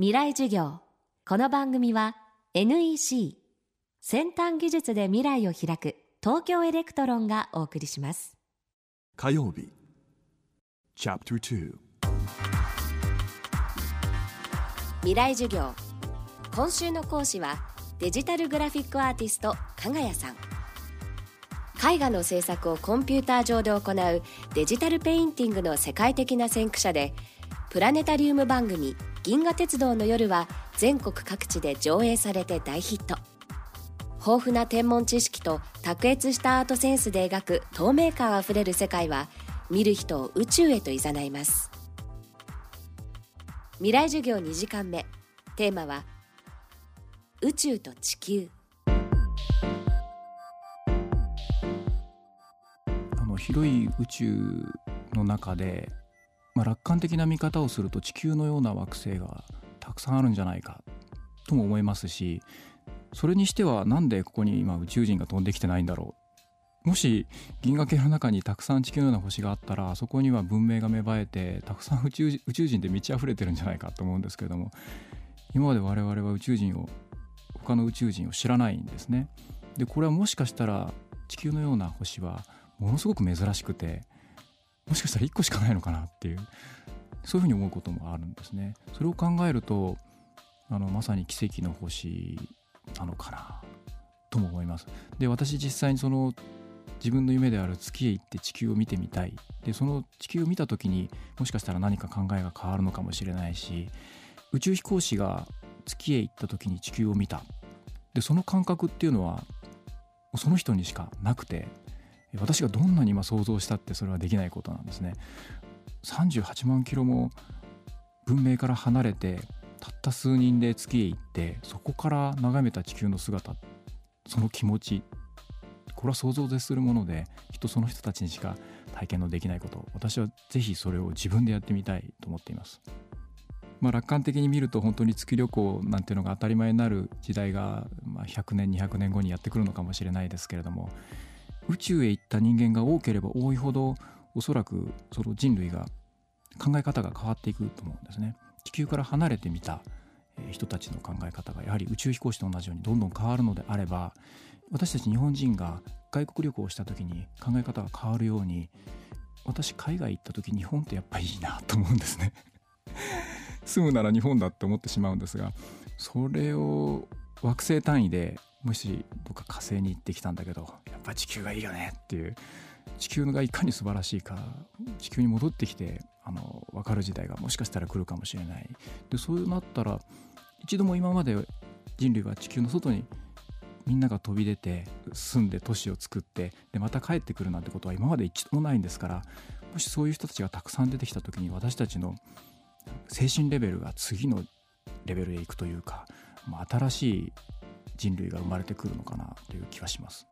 未来授業。この番組は NEC 先端技術で未来を開く東京エレクトロンがお送りします。火曜日。Chapter 2未来授業。今週の講師はデジタルグラフィックアーティスト KAGAYA さん。絵画の制作をコンピューター上で行うデジタルペインティングの世界的な先駆者でプラネタリウム番組「銀河鉄道の夜」は全国各地で上映されて大ヒット。豊富な天文知識と卓越したアートセンスで描く透明感あふれる世界は見る人を宇宙へと誘います。未来授業2時間目。テーマは宇宙と地球。あの広い宇宙の中で、まあ、楽観的な見方をすると地球のような惑星がたくさんあるんじゃないかとも思いますしそれにしてはなんでここに今宇宙人が飛んできてないんだろうもし銀河系の中にたくさん地球のような星があったらそこには文明が芽生えてたくさん宇宙宇宙人で満ち溢れてるんじゃないかと思うんですけれども今まで我々は宇宙人を他の宇宙人を知らないんですね。でこれはもしかしたら地球のような星はものすごく珍しくてもしかしたら1個しかないのかなっていうそういうふうに思うこともあるんですね。それを考えるとあのまさに奇跡の星なのかなとも思います。で私実際にその自分の夢である月へ行って地球を見てみたいでその地球を見た時にもしかしたら何か考えが変わるのかもしれないし宇宙飛行士が月へ行った時に地球を見たでその感覚っていうのはその人にしかなくて私がどんなに今想像したってそれはできないことなんですね。38万キロも文明から離れてたった数人で月へ行ってそこから眺めた地球の姿その気持ちこれは想像を絶するものできっとその人たちにしか体験のできないこと。私はぜひそれを自分でやってみたいと思っています。まあ、楽観的に見ると本当に月旅行なんていうのが当たり前になる時代が、まあ、100年200年後にやってくるのかもしれないですけれども宇宙へ行った人間が多ければ多いほどおそらくその人類が考え方が変わっていくと思うんですね。地球から離れてみた人たちの考え方がやはり宇宙飛行士と同じようにどんどん変わるのであれば私たち日本人が外国旅行をした時に考え方が変わるように私海外行った時日本ってやっぱいいなと思うんですね。住むなら日本だって思ってしまうんですがそれを惑星単位でもしどっか火星に行ってきたんだけどやっぱ地球がいいよねっていう。地球がいかに素晴らしいか地球に戻ってきてあの分かる時代がもしかしたら来るかもしれない。でそうなったら一度も今まで人類は地球の外にみんなが飛び出て住んで都市を作ってでまた帰ってくるなんてことは今まで一度もないんですからもしそういう人たちがたくさん出てきた時に私たちの精神レベルが次のレベルへ行くというか、まあ、新しい人類が生まれてくるのかなという気はします。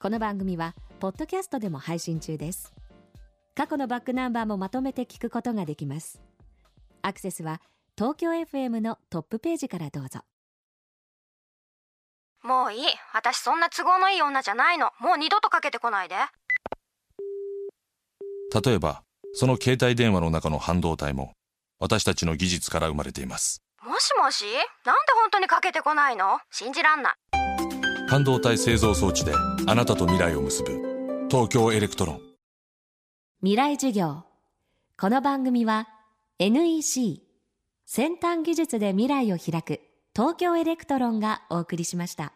この番組はポッドキャストでも配信中です。過去のバックナンバーもまとめて聞くことができます。アクセスは東京 FM のトップページからどうぞ。もういい。私そんな都合のいい女じゃないの。もう二度とかけてこないで。例えばその携帯電話の中の半導体も私たちの技術から生まれていますもしもし？なんで本当にかけてこないの？信じらんない。半導体製造装置であなたと未来を結ぶ。東京エレクトロン。未来授業。この番組は NEC 先端技術で未来を開く東京エレクトロンがお送りしました